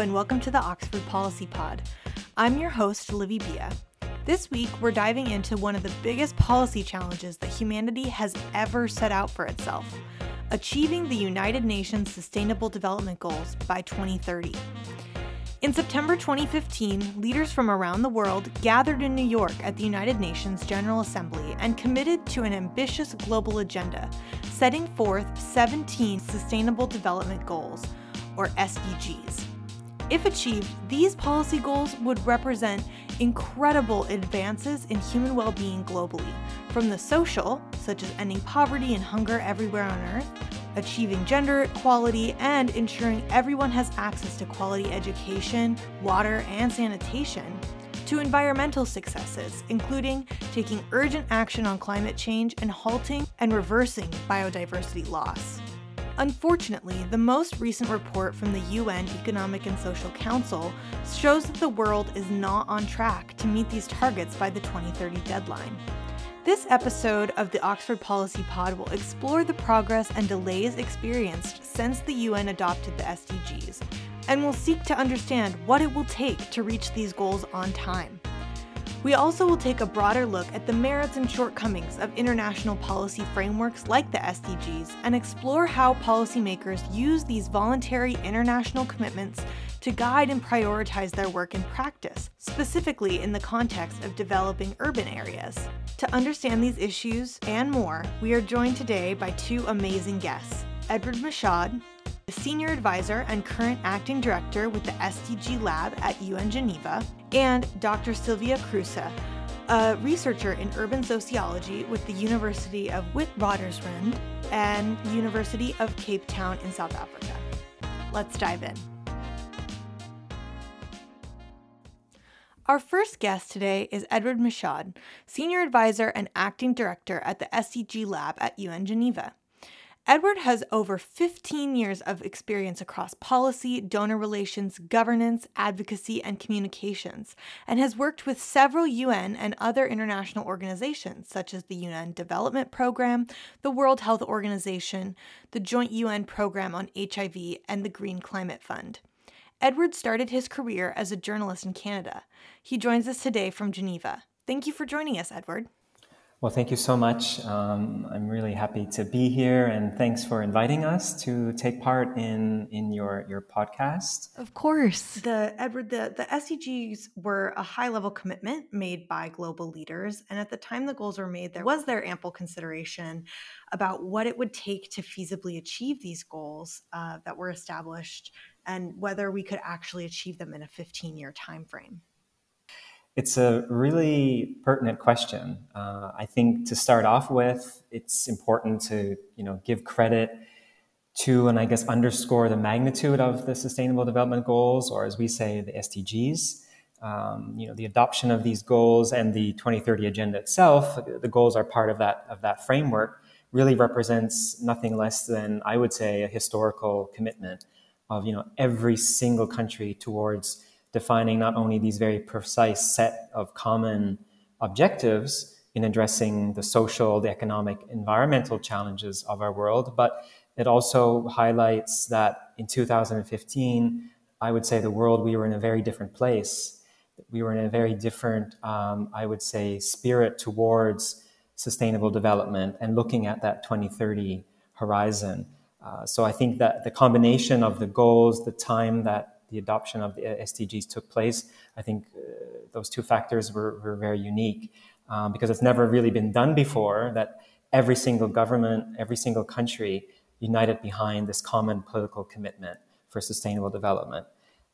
and welcome to the Oxford Policy Pod. I'm your host, Livy Bia. This week, we're diving into one of the biggest policy challenges that humanity has ever set out for itself achieving the United Nations Sustainable Development Goals by 2030. In September 2015, leaders from around the world gathered in New York at the United Nations General Assembly and committed to an ambitious global agenda, setting forth 17 Sustainable Development Goals, or SDGs. If achieved, these policy goals would represent incredible advances in human well being globally, from the social, such as ending poverty and hunger everywhere on Earth, achieving gender equality, and ensuring everyone has access to quality education, water, and sanitation, to environmental successes, including taking urgent action on climate change and halting and reversing biodiversity loss. Unfortunately, the most recent report from the UN Economic and Social Council shows that the world is not on track to meet these targets by the 2030 deadline. This episode of the Oxford Policy Pod will explore the progress and delays experienced since the UN adopted the SDGs, and will seek to understand what it will take to reach these goals on time. We also will take a broader look at the merits and shortcomings of international policy frameworks like the SDGs and explore how policymakers use these voluntary international commitments to guide and prioritize their work in practice, specifically in the context of developing urban areas. To understand these issues and more, we are joined today by two amazing guests Edward the Senior Advisor and current Acting Director with the SDG Lab at UN Geneva, and Dr. Sylvia Croese, a researcher in urban sociology with the University of Witwatersrand and University of Cape Town in South Africa. Let's dive in. Our first guest today is Edward Michaud, Senior Advisor and Acting Director at the SDG Lab at UN Geneva. Edward has over 15 years of experience across policy, donor relations, governance, advocacy, and communications, and has worked with several UN and other international organizations such as the UN Development Program, the World Health Organization, the Joint UN Program on HIV, and the Green Climate Fund. Edward started his career as a journalist in Canada. He joins us today from Geneva. Thank you for joining us, Edward. Well, thank you so much. Um, I'm really happy to be here, and thanks for inviting us to take part in in your your podcast. Of course, the Edward the the SDGs were a high level commitment made by global leaders, and at the time the goals were made, there was there ample consideration about what it would take to feasibly achieve these goals uh, that were established and whether we could actually achieve them in a 15 year time frame? It's a really pertinent question. Uh, I think to start off with, it's important to you know give credit to and I guess underscore the magnitude of the Sustainable Development Goals, or as we say, the SDGs. Um, you know, the adoption of these goals and the 2030 agenda itself, the goals are part of that of that framework, really represents nothing less than I would say a historical commitment of you know every single country towards defining not only these very precise set of common objectives in addressing the social, the economic, environmental challenges of our world, but it also highlights that in 2015, I would say the world we were in a very different place. We were in a very different, um, I would say, spirit towards sustainable development and looking at that 2030 horizon. Uh, so I think that the combination of the goals, the time that the adoption of the SDGs took place, I think uh, those two factors were, were very unique um, because it's never really been done before that every single government, every single country united behind this common political commitment for sustainable development.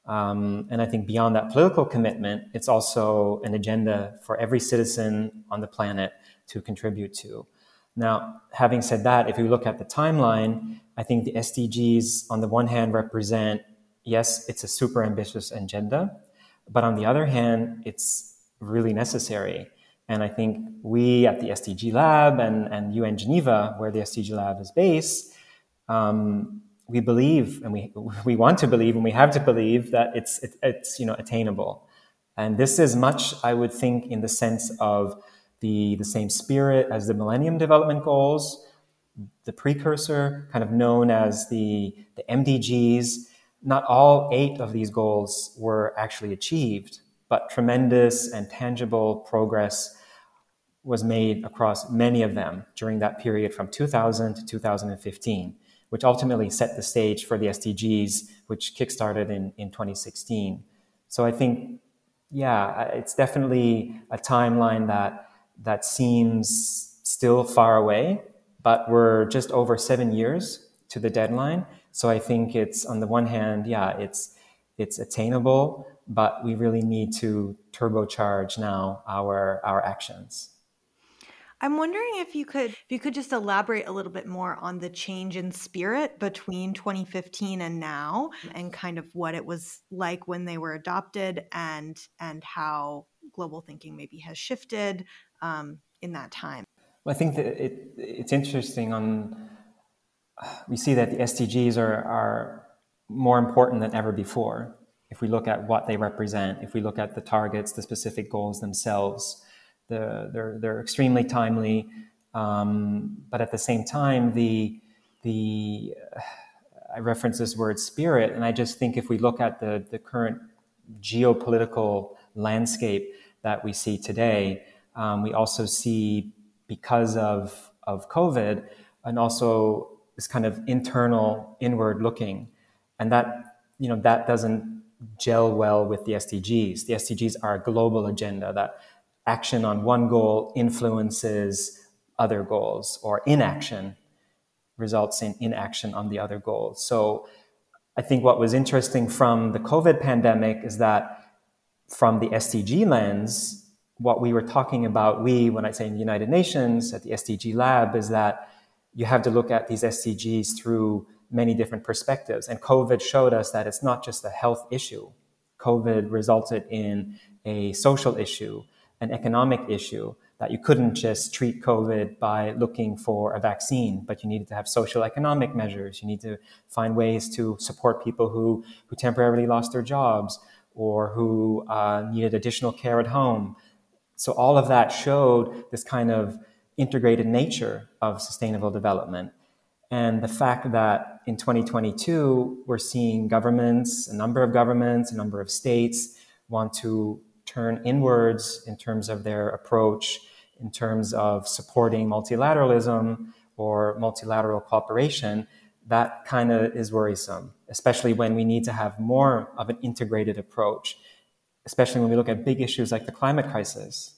Um, and I think beyond that political commitment, it's also an agenda for every citizen on the planet to contribute to. Now, having said that, if you look at the timeline, I think the SDGs, on the one hand, represent yes, it's a super ambitious agenda, but on the other hand, it's really necessary. And I think we at the SDG Lab and, and UN Geneva, where the SDG Lab is based, um, we believe and we, we want to believe and we have to believe that it's, it, it's you know, attainable. And this is much, I would think, in the sense of the, the same spirit as the Millennium Development Goals, the precursor, kind of known as the, the MDGs, not all eight of these goals were actually achieved, but tremendous and tangible progress was made across many of them during that period from 2000 to 2015, which ultimately set the stage for the SDGs, which kickstarted in, in 2016. So I think, yeah, it's definitely a timeline that that seems still far away, but we're just over seven years to the deadline. So I think it's on the one hand, yeah, it's it's attainable, but we really need to turbocharge now our our actions. I'm wondering if you could if you could just elaborate a little bit more on the change in spirit between 2015 and now and kind of what it was like when they were adopted and and how global thinking maybe has shifted um, in that time. Well, I think that it, it's interesting on we see that the SDGs are, are more important than ever before. If we look at what they represent, if we look at the targets, the specific goals themselves, the, they're, they're extremely timely. Um, but at the same time, the, the uh, I reference this word spirit, and I just think if we look at the, the current geopolitical landscape that we see today, um, we also see because of, of COVID and also this kind of internal, inward looking. And that, you know, that doesn't gel well with the SDGs. The SDGs are a global agenda that action on one goal influences other goals or inaction results in inaction on the other goals. So I think what was interesting from the COVID pandemic is that from the SDG lens, what we were talking about, we, when I say in the United Nations at the SDG lab, is that you have to look at these SDGs through many different perspectives. And COVID showed us that it's not just a health issue. COVID resulted in a social issue, an economic issue, that you couldn't just treat COVID by looking for a vaccine, but you needed to have social economic measures. You need to find ways to support people who, who temporarily lost their jobs or who uh, needed additional care at home. So all of that showed this kind of integrated nature of sustainable development. And the fact that in 2022, we're seeing governments, a number of governments, a number of states want to turn inwards in terms of their approach, in terms of supporting multilateralism or multilateral cooperation, that kind of is worrisome, especially when we need to have more of an integrated approach, especially when we look at big issues like the climate crisis.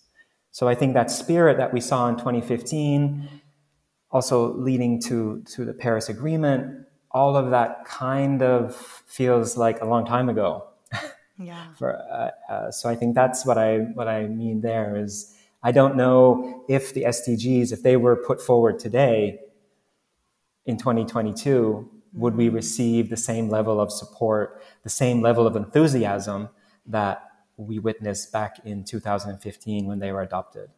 So I think that spirit that we saw in 2015, also leading to, to the Paris Agreement, all of that kind of feels like a long time ago. Yeah. For, uh, uh, so I think that's what I what I mean there is I don't know if the SDGs, if they were put forward today in 2022, would we mm-hmm. receive the same level of support, the same level of enthusiasm that we witnessed back in 2015 when they were adopted.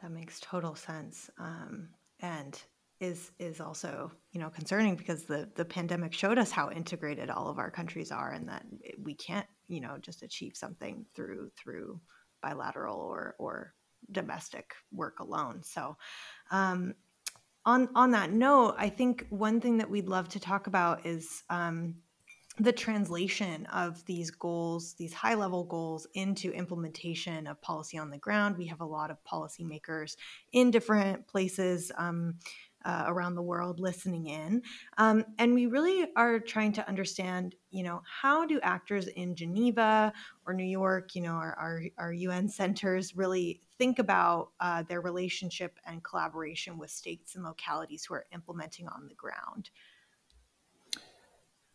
That makes total sense, um, and is is also you know concerning because the the pandemic showed us how integrated all of our countries are, and that we can't you know just achieve something through through bilateral or or domestic work alone. So. Um, on on that note, I think one thing that we'd love to talk about is um, the translation of these goals, these high level goals, into implementation of policy on the ground. We have a lot of policymakers in different places. Um, uh, around the world listening in um, and we really are trying to understand you know how do actors in geneva or new york you know our, our, our un centers really think about uh, their relationship and collaboration with states and localities who are implementing on the ground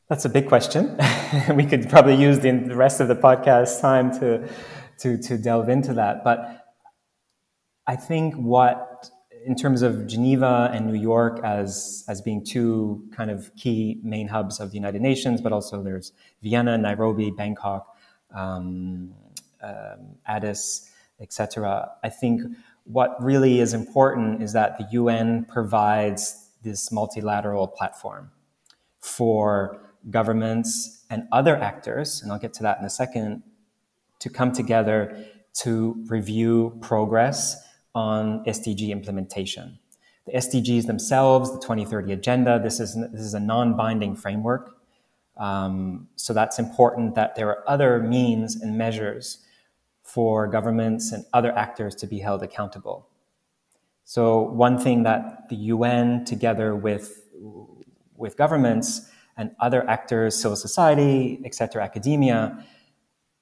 that's a big question. we could probably use the, rest of the podcast time to, to, to delve into that. But I think what, in terms of Geneva and New York as, as being two kind of key main hubs of the United Nations, but also there's Vienna, Nairobi, Bangkok, um, um, Addis, etc. I think what really is important is that the UN provides this multilateral platform for governments, and other actors, and I'll get to that in a second, to come together to review progress on SDG implementation. The SDGs themselves, the 2030 Agenda, this is, this is a non binding framework. Um, so that's important that there are other means and measures for governments and other actors to be held accountable. So one thing that the UN, together with with governments and other actors, civil society, etc., academia,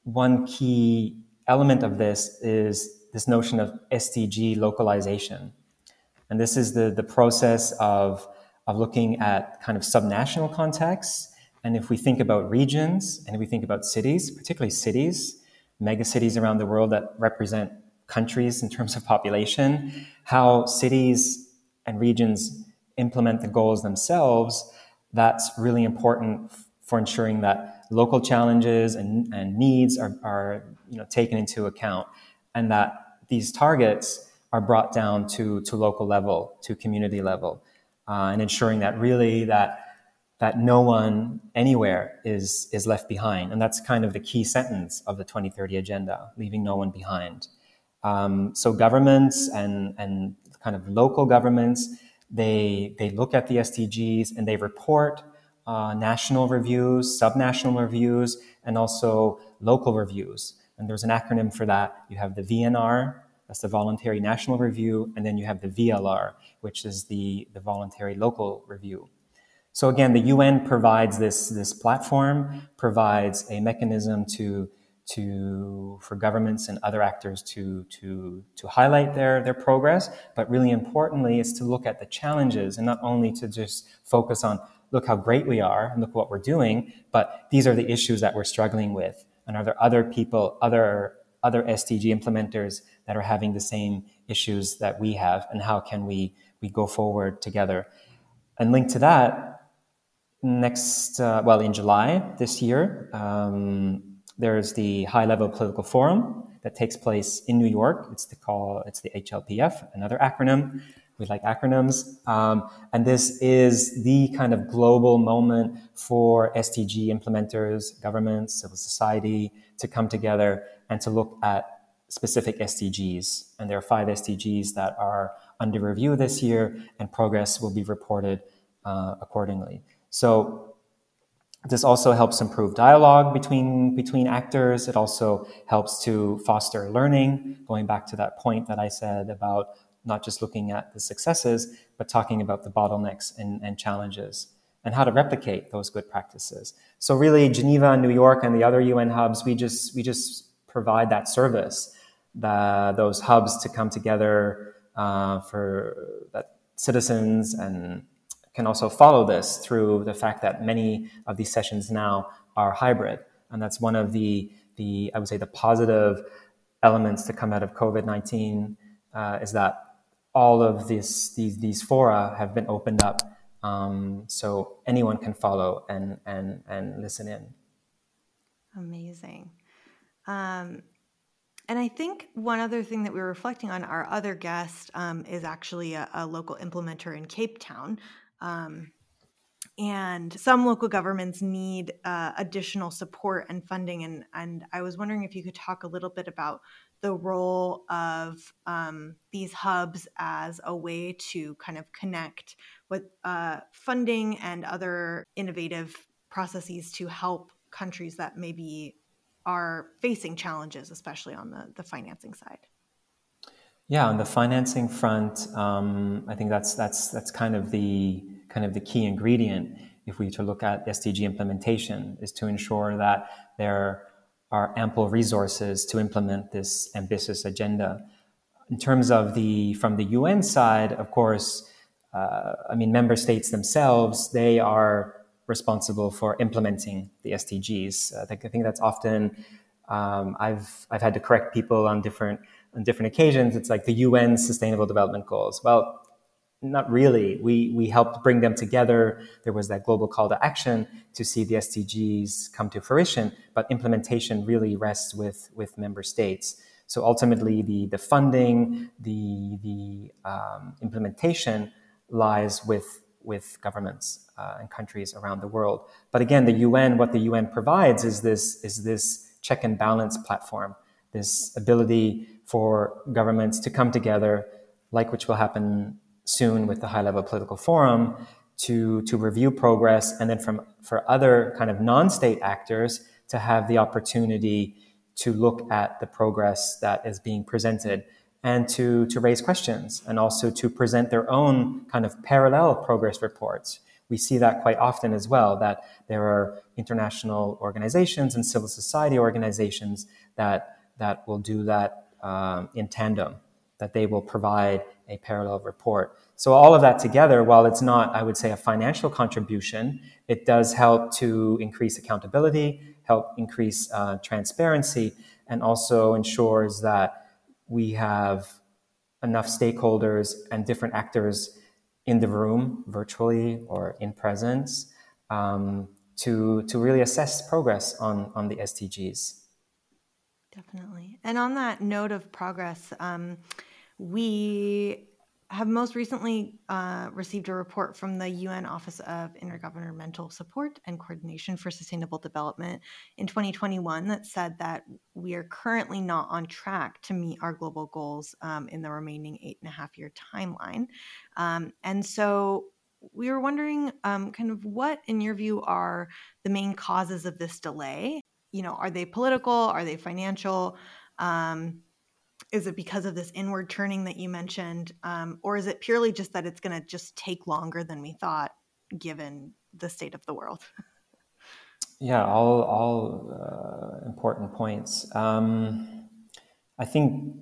one key element of this is this notion of SDG localization. And this is the, the process of, of looking at kind of subnational contexts. And if we think about regions and if we think about cities, particularly cities, mega cities around the world that represent countries in terms of population, how cities and regions implement the goals themselves, that's really important for ensuring that local challenges and, and needs are, are you know, taken into account and that these targets are brought down to, to local level, to community level, uh, and ensuring that really that that no one anywhere is is left behind, and that's kind of the key sentence of the 2030 agenda: leaving no one behind. Um, so governments and and kind of local governments they they look at the SDGs and they report uh, national reviews, subnational reviews, and also local reviews. And there's an acronym for that. You have the VNR, that's the Voluntary National Review, and then you have the VLR, which is the, the Voluntary Local Review. So again, the UN provides this, this platform, provides a mechanism to, to, for governments and other actors to, to, to highlight their, their progress, but really importantly is to look at the challenges and not only to just focus on look how great we are and look what we're doing, but these are the issues that we're struggling with. And are there other people, other other SDG implementers that are having the same issues that we have, and how can we we go forward together? And linked to that, next uh, well in July this year, um, there's the High Level Political Forum that takes place in New York. It's the call. It's the HLPF, another acronym. We like acronyms. Um, and this is the kind of global moment for SDG implementers, governments, civil society to come together and to look at specific SDGs. And there are five SDGs that are under review this year, and progress will be reported uh, accordingly. So this also helps improve dialogue between between actors. It also helps to foster learning. Going back to that point that I said about not just looking at the successes, but talking about the bottlenecks and, and challenges and how to replicate those good practices. So really, Geneva, and New York, and the other UN hubs, we just we just provide that service, the, those hubs to come together uh, for that citizens and can also follow this through the fact that many of these sessions now are hybrid, and that's one of the the I would say the positive elements to come out of COVID nineteen uh, is that all of these, these, these fora have been opened up um, so anyone can follow and, and, and listen in. Amazing. Um, and I think one other thing that we were reflecting on, our other guest um, is actually a, a, local implementer in Cape Town. Um, and some local governments need uh, additional support and funding. And, and I was wondering if you could talk a little bit about the role of um, these hubs as a way to kind of connect with uh, funding and other innovative processes to help countries that maybe are facing challenges, especially on the, the financing side. Yeah, on the financing front, um, I think that's that's that's kind of the kind of the key ingredient if we to look at SDG implementation is to ensure that there are ample resources to implement this ambitious agenda. In terms of the from the UN side, of course, uh, I mean member states themselves they are responsible for implementing the SDGs. I think, I think that's often um, I've I've had to correct people on different on different occasions. It's like the UN Sustainable Development Goals. Well, not really. We, we helped bring them together. There was that global call to action to see the SDGs come to fruition, but implementation really rests with, with member states. So ultimately, the, the funding, the, the um, implementation lies with, with governments uh, and countries around the world. But again, the UN, what the UN provides is this, is this check and balance platform, this ability for governments to come together, like which will happen soon with the high level political forum to, to review progress, and then from, for other kind of non state actors to have the opportunity to look at the progress that is being presented and to, to raise questions and also to present their own kind of parallel progress reports. We see that quite often as well, that there are international organizations and civil society organizations that, that will do that um, in tandem, that they will provide a parallel report. So, all of that together, while it's not, I would say, a financial contribution, it does help to increase accountability, help increase uh, transparency, and also ensures that we have enough stakeholders and different actors in the room, virtually or in presence, um, to, to really assess progress on, on the SDGs. Definitely. And on that note of progress, um, we have most recently uh, received a report from the UN Office of Intergovernmental Support and Coordination for Sustainable Development in 2021 that said that we are currently not on track to meet our global goals um, in the remaining eight and a half year timeline. Um, and so we were wondering um, kind of what, in your view, are the main causes of this delay? You know, are they political? Are they financial? Is it because of this inward turning that you mentioned um, or is it purely just that it's going to just take longer than we thought given the state of the world? Yeah all all uh, important points. Um, i think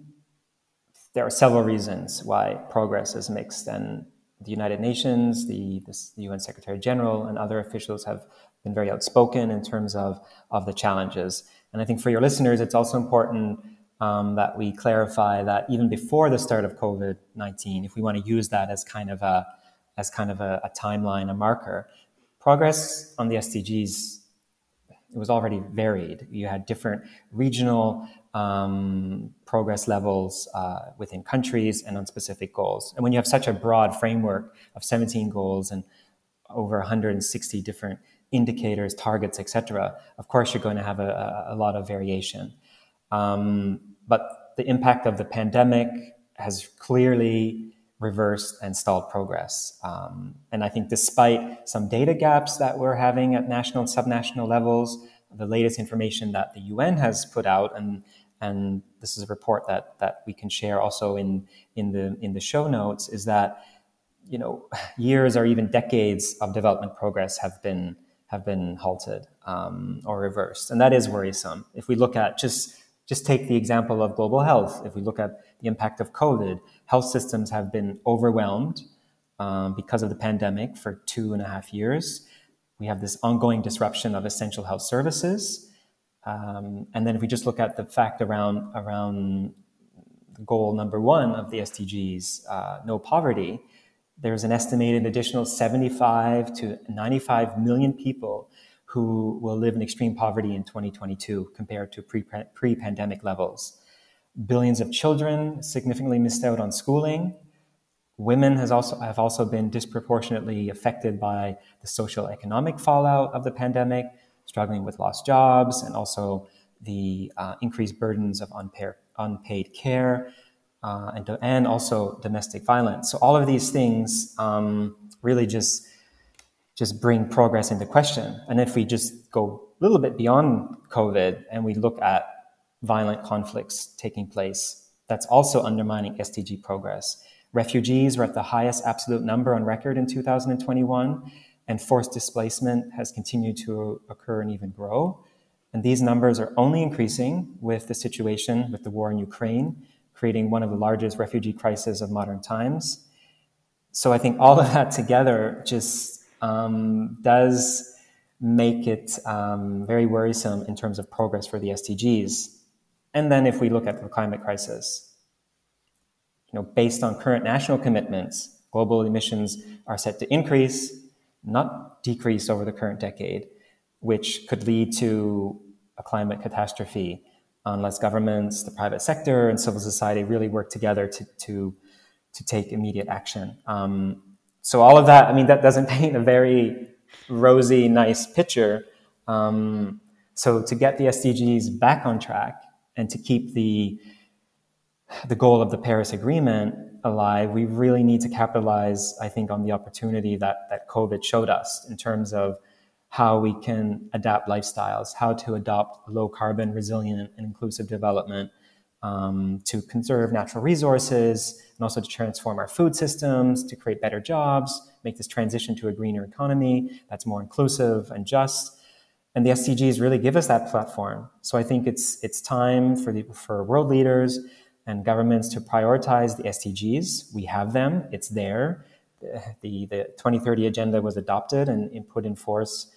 there are several reasons why progress is mixed and the united nations the, the un secretary general and other officials have been very outspoken in terms of of the challenges. And i think for your listeners it's also important um, that we clarify that even before the start of COVID nineteen, if we want to use that as kind of a as kind of a, a timeline, a marker, progress on the SDGs it was already varied. You had different regional um, progress levels uh, within countries and on specific goals. And when you have such a broad framework of 17 goals and over 160 different indicators, targets, etc., of course you're going to have a, a lot of variation. Um, but the impact of the pandemic has clearly reversed and stalled progress. Um, and I think despite some data gaps that we're having at national and subnational levels, the latest information that the UN has put out, and and this is a report that that we can share also in in the in the show notes, is that you know years or even decades of development progress have been have been halted um, or reversed, and that is worrisome. If we look at just just take the example of global health. If we look at the impact of COVID, health systems have been overwhelmed um, because of the pandemic for two and a half years. We have this ongoing disruption of essential health services. Um, and then if we just look at the fact around, around goal number one of the SDGs, uh, no poverty, there's an estimated additional 75 to 95 million people who will live in extreme poverty in 2022 compared to pre pandemic levels. Billions of children significantly missed out on schooling. Women has also, have also been disproportionately affected by the social economic fallout of the pandemic, struggling with lost jobs and also the uh, increased burdens of unpaid, unpaid care uh, and, and also domestic violence. So, all of these things um, really just just bring progress into question. And if we just go a little bit beyond COVID and we look at violent conflicts taking place, that's also undermining SDG progress. Refugees were at the highest absolute number on record in 2021, and forced displacement has continued to occur and even grow. And these numbers are only increasing with the situation with the war in Ukraine, creating one of the largest refugee crises of modern times. So I think all of that together just um, does make it um, very worrisome in terms of progress for the SDGs. And then if we look at the climate crisis, you know, based on current national commitments, global emissions are set to increase, not decrease over the current decade, which could lead to a climate catastrophe unless governments, the private sector, and civil society really work together to, to, to take immediate action. Um, so all of that, I mean, that doesn't paint a very rosy, nice picture. Um, so to get the SDGs back on track and to keep the the goal of the Paris Agreement alive, we really need to capitalize, I think, on the opportunity that, that COVID showed us in terms of how we can adapt lifestyles, how to adopt low carbon, resilient, and inclusive development um, to conserve natural resources and also to transform our food systems, to create better jobs, make this transition to a greener economy that's more inclusive and just. And the SDGs really give us that platform. So I think it's it's time for the for world leaders and governments to prioritize the SDGs. We have them; it's there. The, the, 2030 agenda was adopted and, and put in force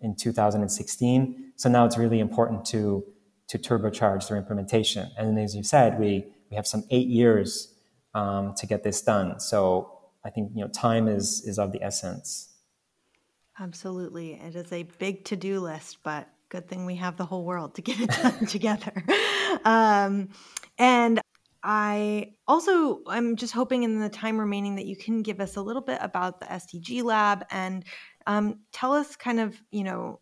in 2016. So now it's really important to to turbocharge their implementation. And as you said, we we have some eight years um, to get this done. So I think you know time is is of the essence. Absolutely, it is a big to do list, but good thing we have the whole world to get it done together. Um, and I also I'm just hoping in the time remaining that you can give us a little bit about the SDG lab and um, tell us kind of you know.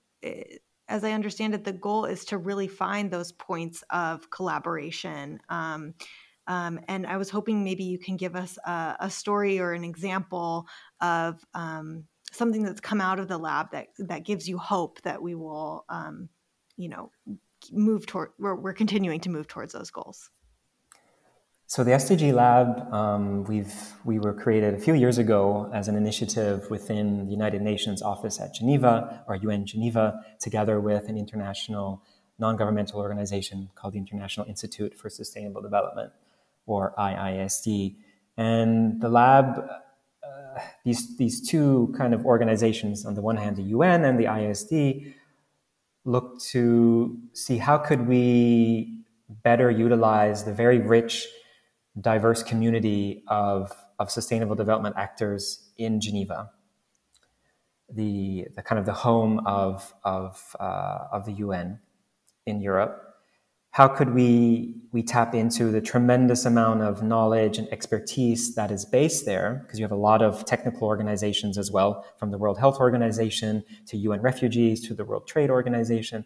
As I understand it, the goal is to really find those points of collaboration. Um, um, and I was hoping maybe you can give us a, a story or an example of um, something that's come out of the lab that that gives you hope that we will, um, you know, move toward. We're, we're continuing to move towards those goals. So the SDG Lab, um, we've we were created a few years ago as an initiative within the United Nations office at Geneva, or UN Geneva, together with an international non-governmental organization called the International Institute for Sustainable Development, or IISD. And the lab, uh, these these two kind of organizations, on the one hand, the UN and the IISD, look to see how could we better utilize the very rich diverse community of, of sustainable development actors in Geneva, the, the kind of the home of, of, uh, of the UN in Europe. How could we, we tap into the tremendous amount of knowledge and expertise that is based there? Because you have a lot of technical organizations as well, from the World Health Organization to UN Refugees to the World Trade Organization,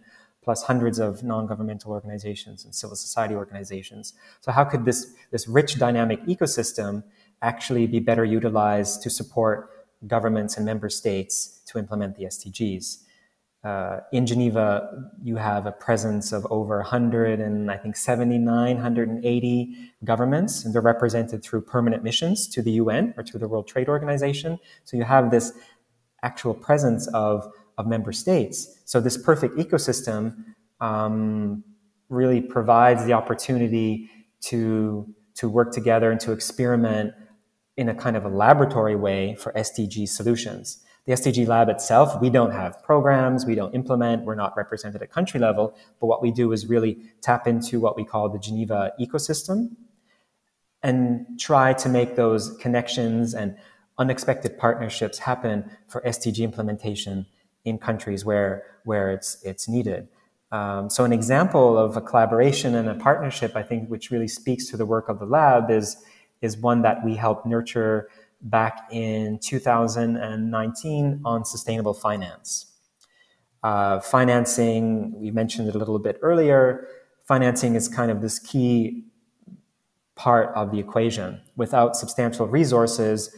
plus hundreds of non-governmental organizations and civil society organizations. So how could this, this rich dynamic ecosystem actually be better utilized to support governments and member states to implement the SDGs? Uh, in Geneva, you have a presence of over 100 and I think 79, 180 governments, and they're represented through permanent missions to the UN or to the World Trade Organization. So you have this actual presence of of member states. So this perfect ecosystem um, really provides the opportunity to to work together and to experiment in a kind of a laboratory way for SDG solutions. The SDG lab itself, we don't have programs, we don't implement, we're not represented at country level, but what we do is really tap into what we call the Geneva ecosystem and try to make those connections and unexpected partnerships happen for SDG implementation in countries where where it's it's needed. Um, so an example of a collaboration and a partnership, I think, which really speaks to the work of the lab, is is one that we helped nurture back in 2019 on sustainable finance. Uh, financing, we mentioned it a little bit earlier. Financing is kind of this key part of the equation. Without substantial resources,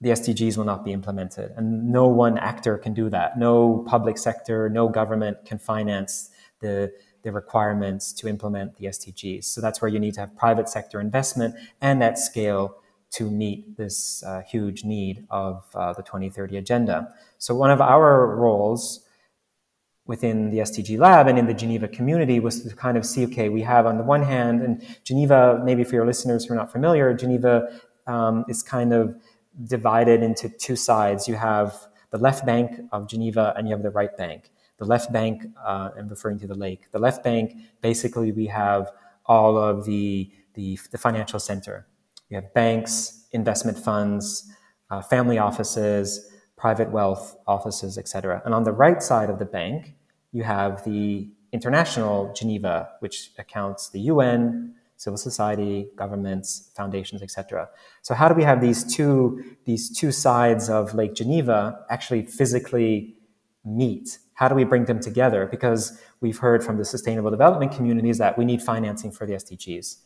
the SDGs will not be implemented. And no one actor can do that. No public sector, no government can finance the, the requirements to implement the SDGs. So that's where you need to have private sector investment and at scale to meet this uh, huge need of uh, the 2030 agenda. So one of our roles within the SDG lab and in the Geneva community was to kind of see, okay, we have on the one hand, and Geneva, maybe for your listeners who are not familiar, Geneva um, is kind of divided into two sides. You have the left bank of Geneva and you have the right bank. The left bank, uh, I'm referring to the lake. The left bank, basically, we have all of the, the, the financial center. We have banks, investment funds, uh, family offices, private wealth offices, etc. And on the right side of the bank, you have the international Geneva, which accounts the UN, civil society, governments, foundations, etc. So how do we have these two these two sides of Lake Geneva actually physically meet? How do we bring them together? Because we've heard from the sustainable development communities that we need financing for the SDGs.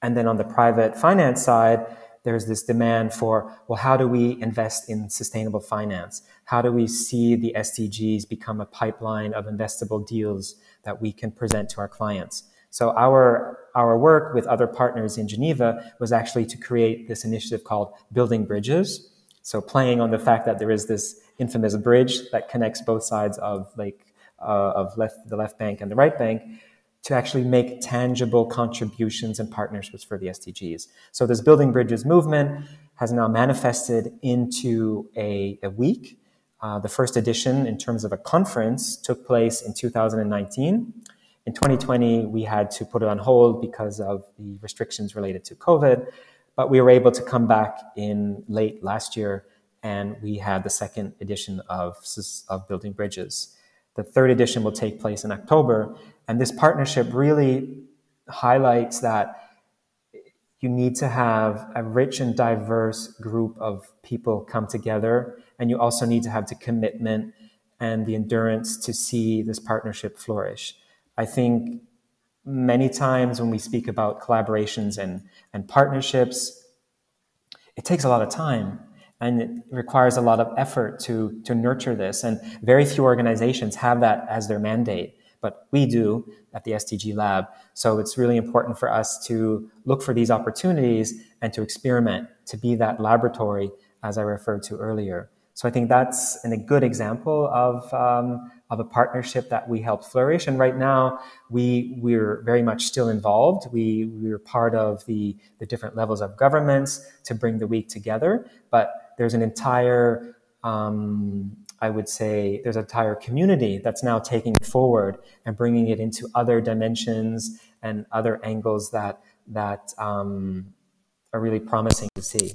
And then on the private finance side, there's this demand for, well, how do we invest in sustainable finance? How do we see the SDGs become a pipeline of investable deals that we can present to our clients? So our, our work with other partners in Geneva was actually to create this initiative called Building Bridges. So playing on the fact that there is this infamous bridge that connects both sides of like uh, of left the left bank and the right bank to actually make tangible contributions and partnerships for the SDGs. So this Building Bridges movement has now manifested into a, a week. Uh, the first edition, in terms of a conference, took place in 2019. In 2020, we had to put it on hold because of the restrictions related to COVID, but we were able to come back in late last year and we had the second edition of, of Building Bridges. The third edition will take place in October, and this partnership really highlights that you need to have a rich and diverse group of people come together, and you also need to have the commitment and the endurance to see this partnership flourish. I think many times when we speak about collaborations and, and partnerships, it takes a lot of time and it requires a lot of effort to, to nurture this. And very few organizations have that as their mandate but we do at the SDG Lab. So it's really important for us to look for these opportunities and to experiment, to be that laboratory, as I referred to earlier. So I think that's an, a good example of, um, of a partnership that we help flourish. And right now, we, we're very much still involved. We, we're part of the, the different levels of governments to bring the week together. But there's an entire um, I would say there's an entire community that's now taking it forward and bringing it into other dimensions and other angles that that um, are really promising to see.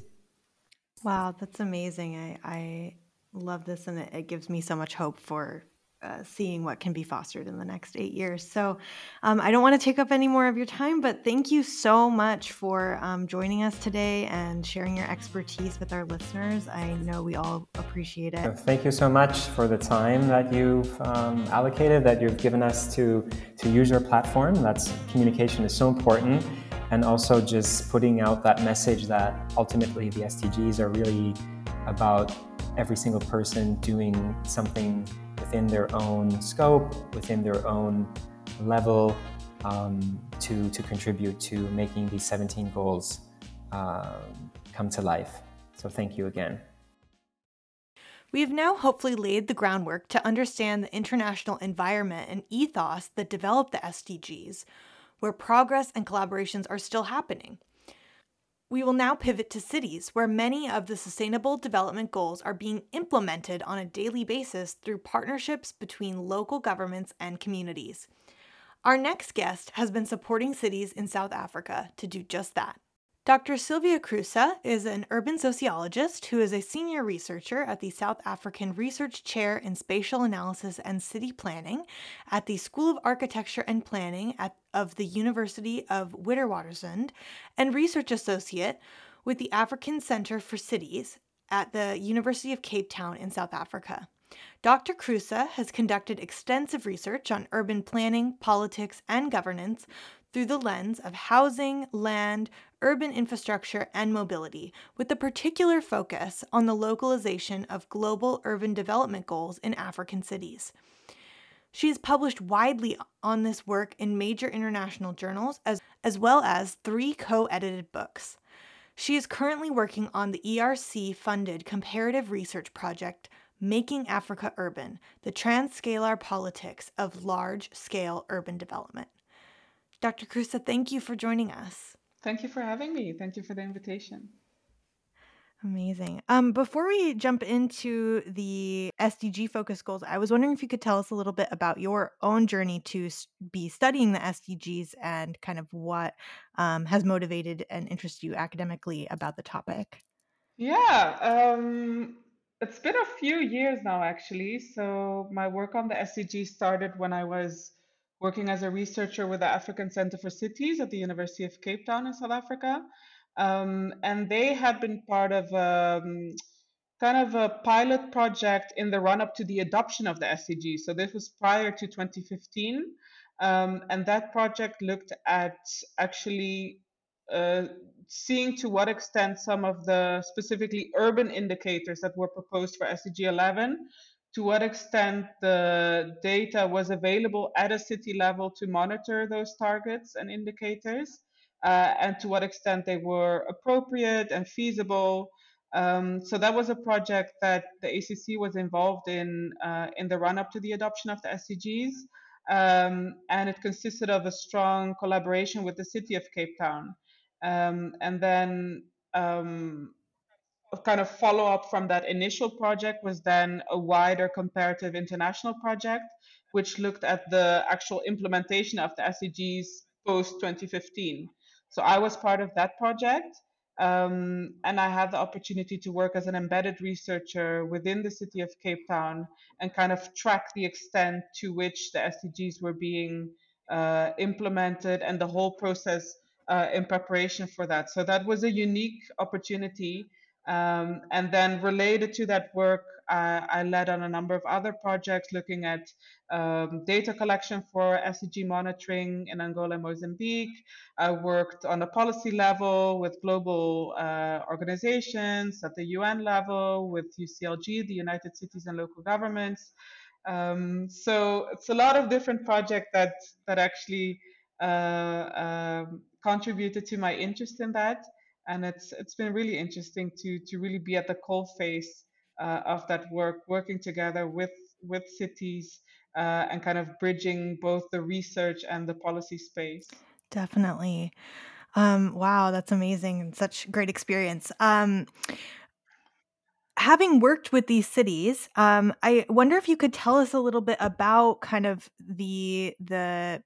Wow, that's amazing. I, I love this, and it, it gives me so much hope for uh, seeing what can be fostered in the next eight years. So um, I don't want to take up any more of your time, but thank you so much for um, joining us today and sharing your expertise with our listeners. I know we all appreciate it. Thank you so much for the time that you've um, allocated, that you've given us to, to use your platform. That's communication is so important. And also just putting out that message that ultimately the SDGs are really about every single person doing something within their own scope, within their own level, um, to, to contribute to making these 17 goals uh, come to life. So, thank you again. We have now hopefully laid the groundwork to understand the international environment and ethos that developed the SDGs, where progress and collaborations are still happening. We will now pivot to cities, where many of the Sustainable Development Goals are being implemented on a daily basis through partnerships between local governments and communities. Our next guest has been supporting cities in South Africa to do just that. Dr. Sylvia Croese is an urban sociologist who is a senior researcher at the South African Research Chair in Spatial Analysis and City Planning at the School of Architecture and Planning at, of the University of Witwatersrand and research associate with the African Center for Cities at the University of Cape Town in South Africa. Dr. Croese has conducted extensive research on urban planning, politics, and governance through the lens of housing, land, urban infrastructure, and mobility, with a particular focus on the localization of global urban development goals in African cities. She has published widely on this work in major international journals, as, as well as three co edited books. She is currently working on the ERC funded comparative research project Making Africa Urban The Transcalar Politics of Large Scale Urban Development. Dr. Croese, thank you for joining us. Thank you for having me. Thank you for the invitation. Amazing. Um, before we jump into the SDG focus goals, I was wondering if you could tell us a little bit about your own journey to be studying the SDGs and kind of what um, has motivated and interested you academically about the topic. Yeah, um, it's been a few years now, actually. So, my work on the SDG started when I was working as a researcher with the African Center for Cities at the University of Cape Town in South Africa. Um, and they had been part of um, kind of a pilot project in the run up to the adoption of the SDG. So this was prior to 2015. Um, and that project looked at actually uh, seeing to what extent some of the specifically urban indicators that were proposed for SDG 11, to what extent the data was available at a city level to monitor those targets and indicators, uh, and to what extent they were appropriate and feasible. Um, so that was a project that the ACC was involved in uh, in the run up to the adoption of the SDGs. Um, and it consisted of a strong collaboration with the city of Cape Town. Um, and then um, kind of follow up from that initial project was then a wider comparative international project, which looked at the actual implementation of the SDGs post 2015. So I was part of that project. Um, and I had the opportunity to work as an embedded researcher within the city of Cape Town and kind of track the extent to which the SDGs were being uh, implemented and the whole process uh, in preparation for that. So that was a unique opportunity. Um, and then related to that work, uh, I led on a number of other projects looking at um, data collection for SDG monitoring in Angola and Mozambique. I worked on a policy level with global uh, organizations at the UN level with UCLG, the United Cities and Local Governments. Um, so it's a lot of different projects that that actually uh, um, contributed to my interest in that, and it's it's been really interesting to to really be at the coal face uh, of that work, working together with with cities uh, and kind of bridging both the research and the policy space. Definitely. Um, wow, that's amazing and such great experience. Um, having worked with these cities, um, I wonder if you could tell us a little bit about kind of the the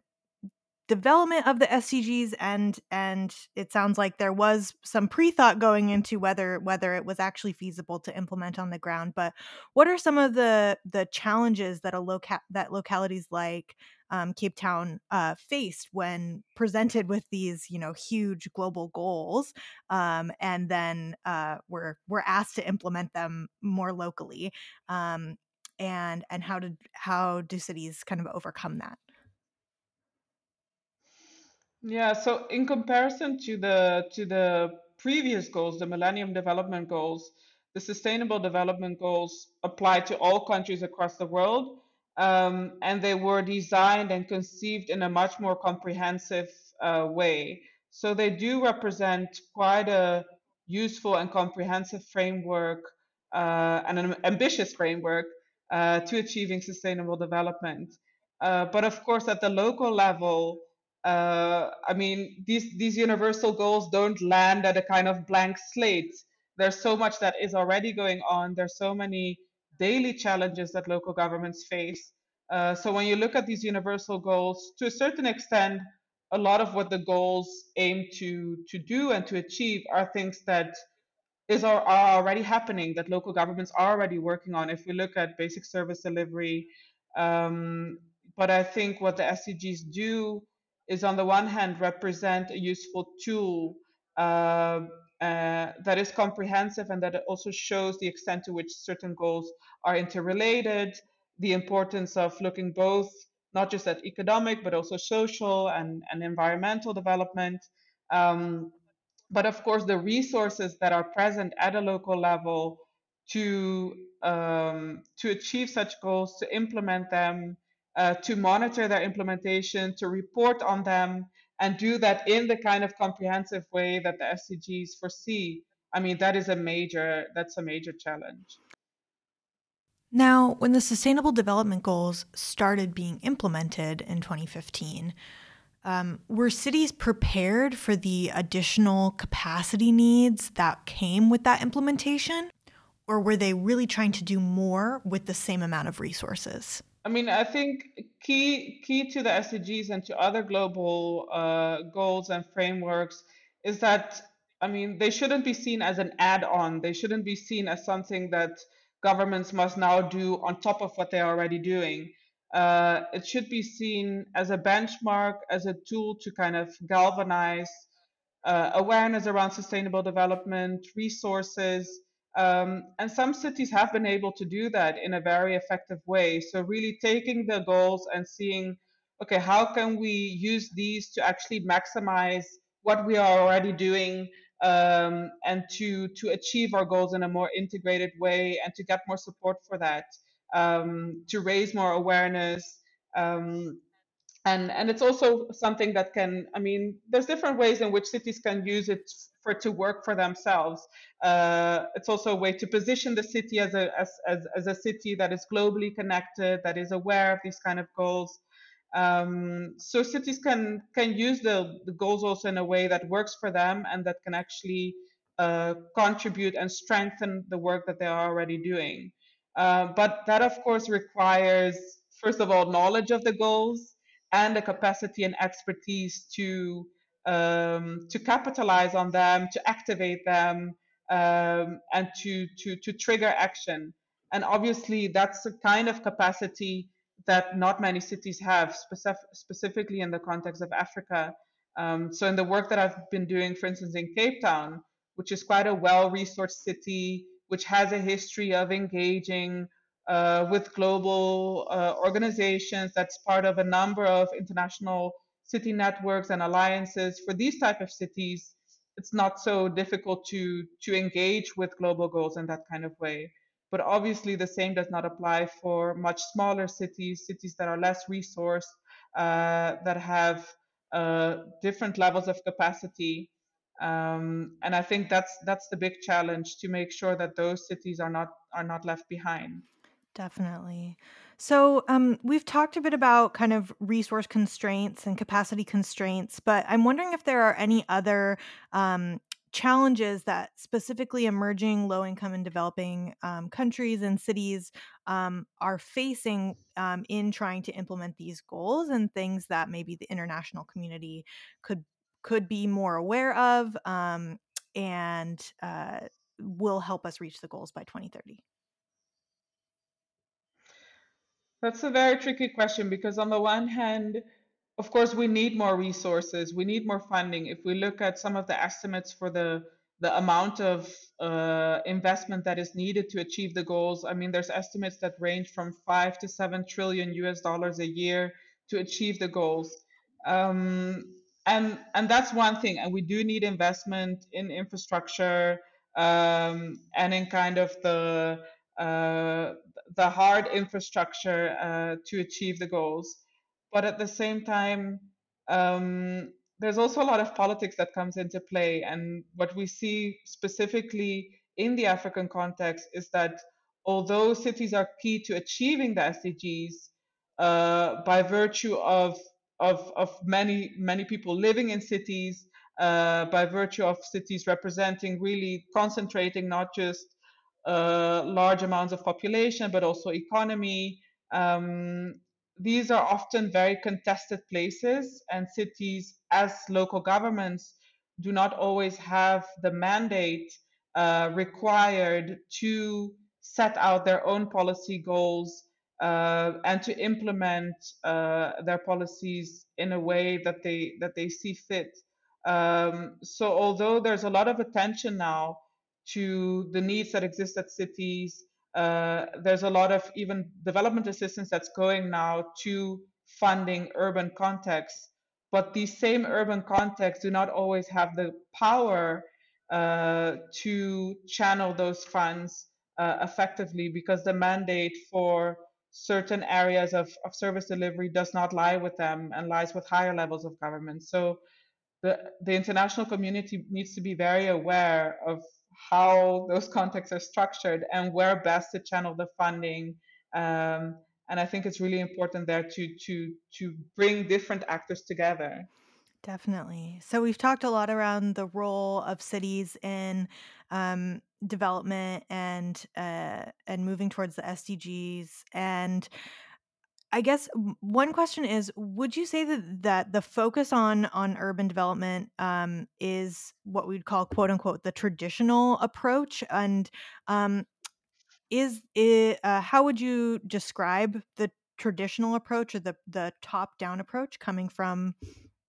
development of the SDGs and and it sounds like there was some pre-thought going into whether whether it was actually feasible to implement on the ground but what are some of the the challenges that a local that localities like um, Cape Town uh, faced when presented with these you know huge global goals um, and then uh, were were asked to implement them more locally um, and and how did how do cities kind of overcome that yeah, so in comparison to the to the previous goals, the Millennium Development Goals, the Sustainable Development Goals apply to all countries across the world, um, and they were designed and conceived in a much more comprehensive uh, way. So they do represent quite a useful and comprehensive framework uh, and an ambitious framework uh, to achieving sustainable development. Uh, but of course, at the local level, uh, I mean, these these universal goals don't land at a kind of blank slate. There's so much that is already going on. There's so many daily challenges that local governments face. Uh, so when you look at these universal goals, to a certain extent, a lot of what the goals aim to to do and to achieve are things that is are, are already happening that local governments are already working on. If we look at basic service delivery, um, but I think what the SDGs do is on the one hand represent a useful tool uh, uh, that is comprehensive and that also shows the extent to which certain goals are interrelated, the importance of looking both not just at economic but also social and, and environmental development. Um, but of course, the resources that are present at a local level to um, to achieve such goals, to implement them, uh, to monitor their implementation, to report on them, and do that in the kind of comprehensive way that the SDGs foresee. I mean, that is a major that's a major challenge. Now, when the Sustainable Development Goals started being implemented in 2015, um, were cities prepared for the additional capacity needs that came with that implementation? Or were they really trying to do more with the same amount of resources? I mean, I think key key to the SDGs and to other global uh, goals and frameworks is that I mean they shouldn't be seen as an add-on. They shouldn't be seen as something that governments must now do on top of what they're already doing. Uh, it should be seen as a benchmark, as a tool to kind of galvanize uh, awareness around sustainable development, resources, um, and some cities have been able to do that in a very effective way. So, really taking the goals and seeing, okay, how can we use these to actually maximize what we are already doing um, and to to achieve our goals in a more integrated way and to get more support for that, um, to raise more awareness. Um, and and it's also something that can i mean there's different ways in which cities can use it for to work for themselves. Uh, it's also a way to position the city as a as, as, as a city that is globally connected that is aware of these kind of goals. Um, so cities can can use the, the goals also in a way that works for them and that can actually uh, contribute and strengthen the work that they are already doing. Uh, but that of course requires first of all knowledge of the goals and the capacity and expertise to um, to capitalize on them, to activate them, um, and to, to to trigger action. And obviously, that's the kind of capacity that not many cities have, specific, specifically in the context of Africa. Um, so, in the work that I've been doing, for instance, in Cape Town, which is quite a well-resourced city, which has a history of engaging uh, with global uh, organizations. That's part of a number of international city networks and alliances. For these type of cities it's not so difficult to to engage with global goals in that kind of way. But obviously the same does not apply for much smaller cities cities that are less resourced uh, that have uh, different levels of capacity. Um, and I think that's that's the big challenge to make sure that those cities are not are not left behind. Definitely. So, um, we've talked a bit about kind of resource constraints and capacity constraints, but I'm wondering if there are any other um, challenges that specifically emerging low income and developing um, countries and cities um, are facing um, in trying to implement these goals and things that maybe the international community could could be more aware of um, and uh, will help us reach the goals by 2030 That's a very tricky question because, on the one hand, of course, we need more resources, we need more funding. If we look at some of the estimates for the the amount of uh, investment that is needed to achieve the goals, I mean, there's estimates that range from five to seven trillion US dollars a year to achieve the goals. Um, and and that's one thing, and we do need investment in infrastructure um, and in kind of the the hard infrastructure uh, to achieve the goals. But at the same time, um, there's also a lot of politics that comes into play. And what we see specifically in the African context is that although cities are key to achieving the SDGs, uh, by virtue of, of, of many, many people living in cities, uh, by virtue of cities representing really concentrating not just uh, large amounts of population, but also economy. Um, these are often very contested places, and cities, as local governments, do not always have the mandate uh, required to set out their own policy goals uh, and to implement uh, their policies in a way that they that they see fit. Um, so, although there's a lot of attention now to the needs that exist at cities. Uh, there's a lot of even development assistance that's going now to funding urban contexts. But these same urban contexts do not always have the power uh, to channel those funds uh, effectively because the mandate for certain areas of, of service delivery does not lie with them and lies with higher levels of government. So the, the international community needs to be very aware of how those contexts are structured and where best to channel the funding. Um, and I think it's really important there to to to bring different actors together. Definitely. So we've talked a lot around the role of cities in um, development and uh, and moving towards the SDGs. And I guess one question is: Would you say that that the focus on on urban development um, is what we'd call "quote unquote" the traditional approach? And um, is it uh, how would you describe the traditional approach or the the top down approach coming from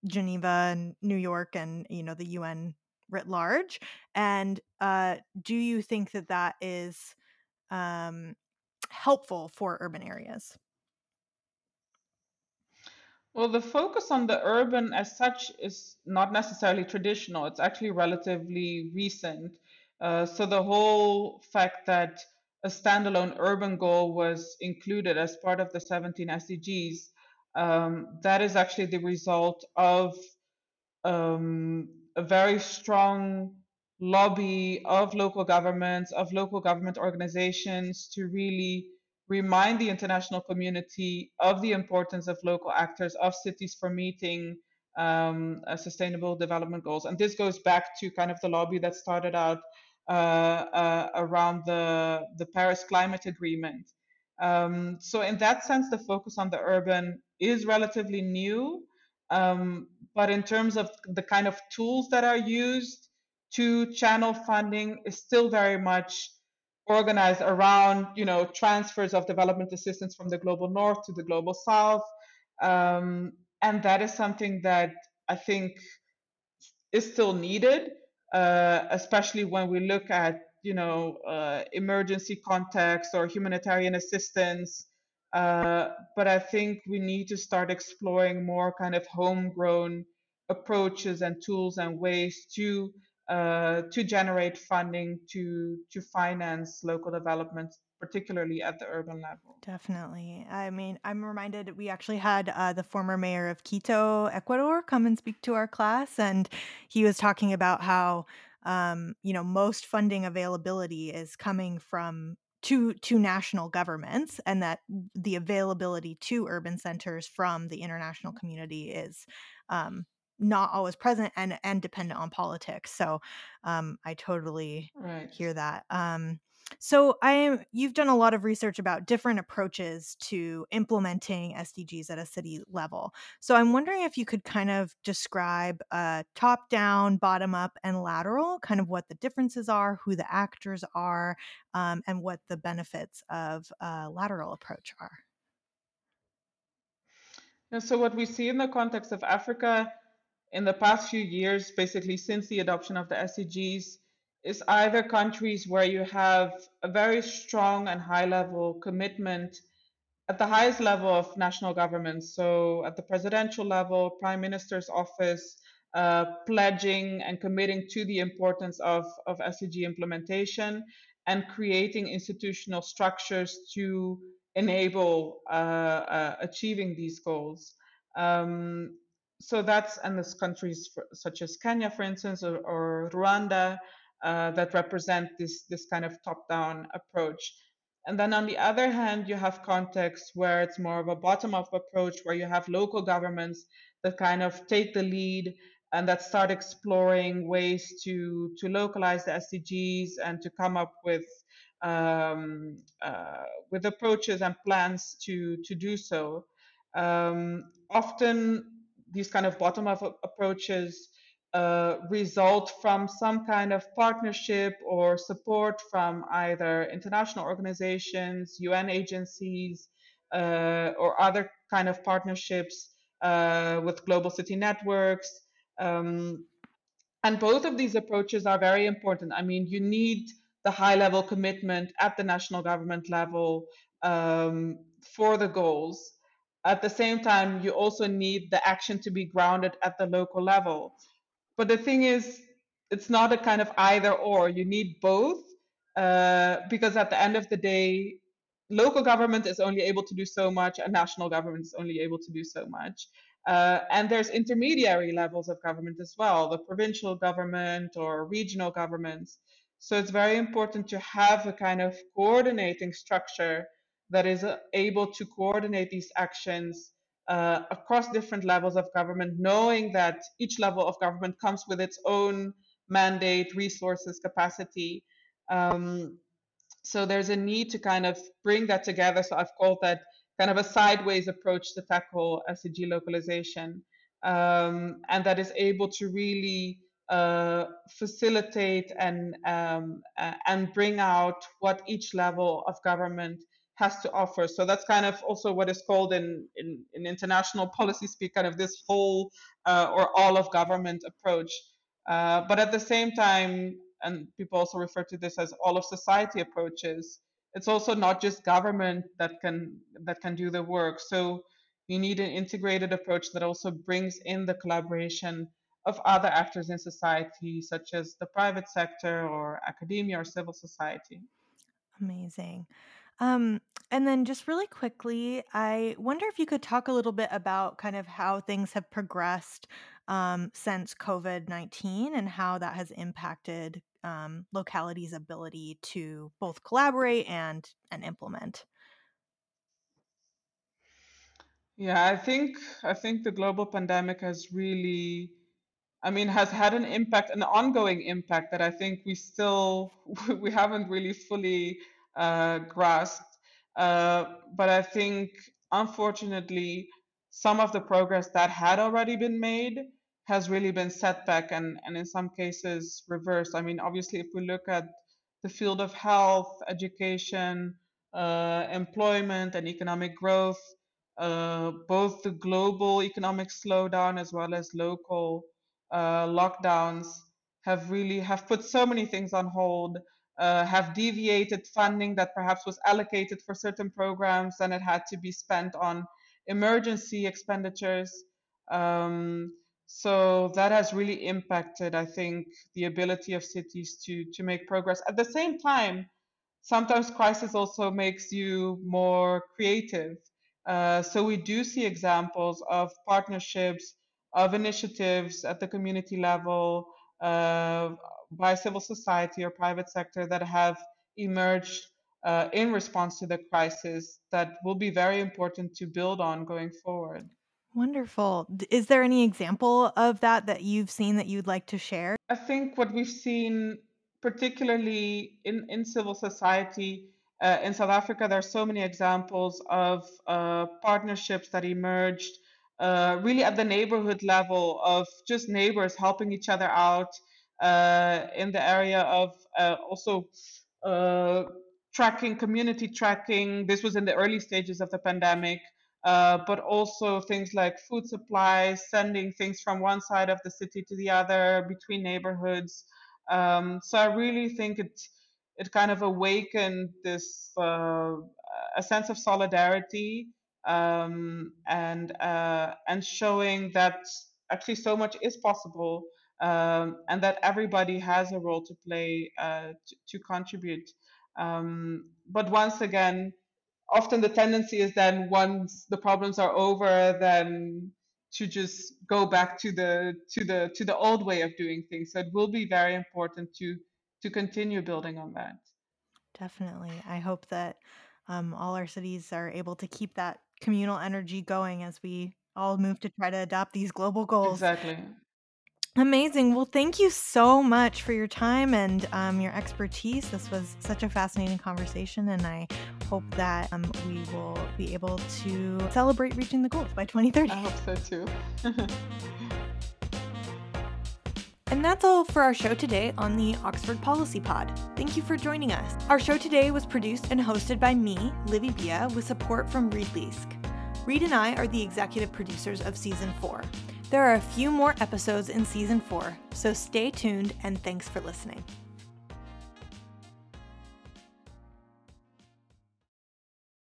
Geneva and New York and you know the UN writ large? And uh, do you think that that is um, helpful for urban areas? Well, the focus on the urban as such is not necessarily traditional. It's actually relatively recent. Uh, so the whole fact that a standalone urban goal was included as part of the 17 SDGs, um, that is actually the result of um, a very strong lobby of local governments, of local government organizations to really remind the international community of the importance of local actors, of cities for meeting um, uh, sustainable development goals. And this goes back to kind of the lobby that started out uh, uh, around the, the Paris Climate Agreement. Um, so, in that sense, the focus on the urban is relatively new. Um, but in terms of the kind of tools that are used to channel funding, is still very much organized around you know transfers of development assistance from the global north to the global south. Um, and that is something that i think is still needed uh, especially when we look at you know uh, emergency context or humanitarian assistance. Uh, but i think we need to start exploring more kind of homegrown approaches and tools and ways to uh, to generate funding to to finance local development particularly at the urban level. Definitely. I mean i'm reminded we actually had uh, the former mayor of quito ecuador come and speak to our class and he was talking about how um, you know most funding availability is coming from to to national governments and that the availability to urban centers from the international community is um, not always present and and dependent on politics. So um, I totally right. hear that. Um, so I am you've done a lot of research about different approaches to implementing SDGs at a city level. So I'm wondering if you could kind of describe uh, top down, bottom up, and lateral, kind of what the differences are, who the actors are, um, and what the benefits of a lateral approach are. Yeah, so what we see in the context of Africa in the past few years, basically since the adoption of the SDGs, is either countries where you have a very strong and high level commitment at the highest level of national governments. So at the presidential level, prime minister's office, uh, pledging and committing to the importance of, of SDG implementation and creating institutional structures to enable uh, uh, achieving these goals. Um, so that's and there's countries for, such as Kenya, for instance, or, or Rwanda uh, that represent this this kind of top-down approach. And then on the other hand, you have contexts where it's more of a bottom-up approach, where you have local governments that kind of take the lead and that start exploring ways to to localize the SDGs and to come up with um, uh, with approaches and plans to to do so. Um, often these kind of bottom up approaches uh, result from some kind of partnership or support from either international organizations, UN agencies, uh, or other kind of partnerships uh, with global city networks. Um, and both of these approaches are very important. I mean, you need the high level commitment at the national government level um, for the goals. At the same time, you also need the action to be grounded at the local level. But the thing is, it's not a kind of either or. You need both uh, because at the end of the day, local government is only able to do so much and national government is only able to do so much. Uh, and there's intermediary levels of government as well, the provincial government or regional governments. So it's very important to have a kind of coordinating structure that is uh, able to coordinate these actions uh, across different levels of government, knowing that each level of government comes with its own mandate, resources, capacity. Um, so there's a need to kind of bring that together. So I've called that kind of a sideways approach to tackle SDG localization, um, and that is able to really uh, facilitate and um, uh, and bring out what each level of government has to offer. So that's kind of also what is called in, in, in international policy speak, kind of this whole uh, or all of government approach. Uh, but at the same time, and people also refer to this as all of society approaches, it's also not just government that can that can do the work. So you need an integrated approach that also brings in the collaboration of other actors in society, such as the private sector or academia or civil society. Amazing. Um, and then just really quickly, I wonder if you could talk a little bit about kind of how things have progressed um, since COVID 19 and how that has impacted um, localities' ability to both collaborate and, and implement. Yeah, I think I think the global pandemic has really I mean, has had an impact, an ongoing impact that I think we still we haven't really fully grasped. Uh, but I think, unfortunately, some of the progress that had already been made has really been set back and, and in some cases reversed. I mean, obviously, if we look at the field of health, education, uh, employment, and economic growth, uh, both the global economic slowdown as well as local uh, lockdowns have really have put so many things on hold, uh, have deviated funding that perhaps was allocated for certain programs and it had to be spent on emergency expenditures. Um, so that has really impacted, I think, the ability of cities to to make progress. At the same time, sometimes crisis also makes you more creative. Uh, so we do see examples of partnerships of initiatives at the community level uh, by civil society or private sector that have emerged uh, in response to the crisis that will be very important to build on going forward. Wonderful. Is there any example of that that you've seen that you'd like to share? I think what we've seen, particularly in, in civil society, uh, in South Africa, there are so many examples of uh, partnerships that emerged uh, really at the neighborhood level of just neighbors helping each other out in the area of uh, also uh, tracking, community tracking. This was in the early stages of the pandemic, uh, but also things like food supplies, sending things from one side of the city to the other between neighborhoods. Um, so I really think it it kind of awakened this a sense of solidarity um, and uh, and showing that actually so much is possible um, and that everybody has a role to play uh, to, to, contribute. Um, but once again, often the tendency is then once the problems are over, then to just go back to the to the to the old way of doing things. So it will be very important to to continue building on that. Definitely, I hope that um, all our cities are able to keep that communal energy going as we all move to try to adopt these global goals. Exactly. Amazing. Well, thank you so much for your time and um, your expertise. This was such a fascinating conversation, and I hope that um, we will be able to celebrate reaching the goals by 2030. I hope so too. And that's all for our show today on the Oxford Policy Pod. Thank you for joining us. Our show today was produced and hosted by me, Livy Bia, with support from Reed Leask. Reed and I are the executive producers of Season 4. There are a few more episodes in Season 4, so stay tuned and thanks for listening.